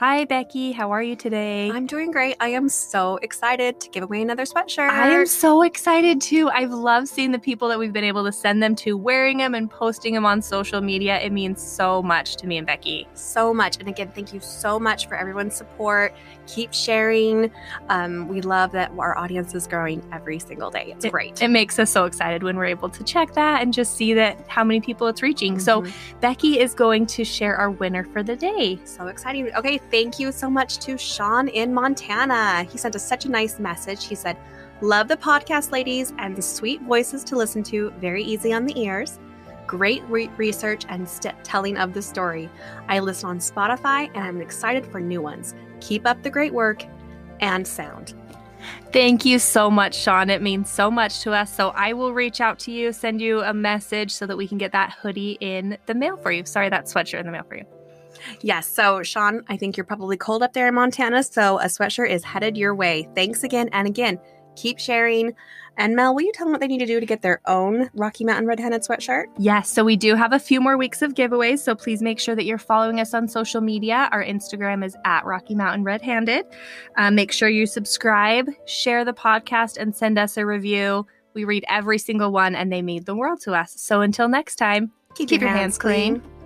Hi, Becky. How are you today? I'm doing great. I am so excited to give away another sweatshirt. I am so excited too. I've loved seeing the people that we've been able to send them to wearing them and posting them on social media. It means so much to me and Becky. So much. And again, thank you so much for everyone's support. Keep sharing. Um, we love that our audience is growing every single day. It's it, great. It makes us so excited when we're able to check that and just see that how many people it's reaching. Mm-hmm. So Becky is going to share our winner for the day. So exciting. Okay, thank you so much to Sean in Montana. He sent us such a nice message. He said, Love the podcast, ladies, and the sweet voices to listen to, very easy on the ears. Great re- research and st- telling of the story. I listen on Spotify and I'm excited for new ones. Keep up the great work and sound. Thank you so much, Sean. It means so much to us. So I will reach out to you, send you a message so that we can get that hoodie in the mail for you. Sorry, that sweatshirt in the mail for you. Yes. So, Sean, I think you're probably cold up there in Montana. So, a sweatshirt is headed your way. Thanks again. And again, keep sharing. And Mel, will you tell them what they need to do to get their own Rocky Mountain Red Handed sweatshirt? Yes. So we do have a few more weeks of giveaways. So please make sure that you're following us on social media. Our Instagram is at Rocky Mountain Red Handed. Uh, make sure you subscribe, share the podcast, and send us a review. We read every single one and they mean the world to us. So until next time, keep, keep your, your, hands, hands clean. clean.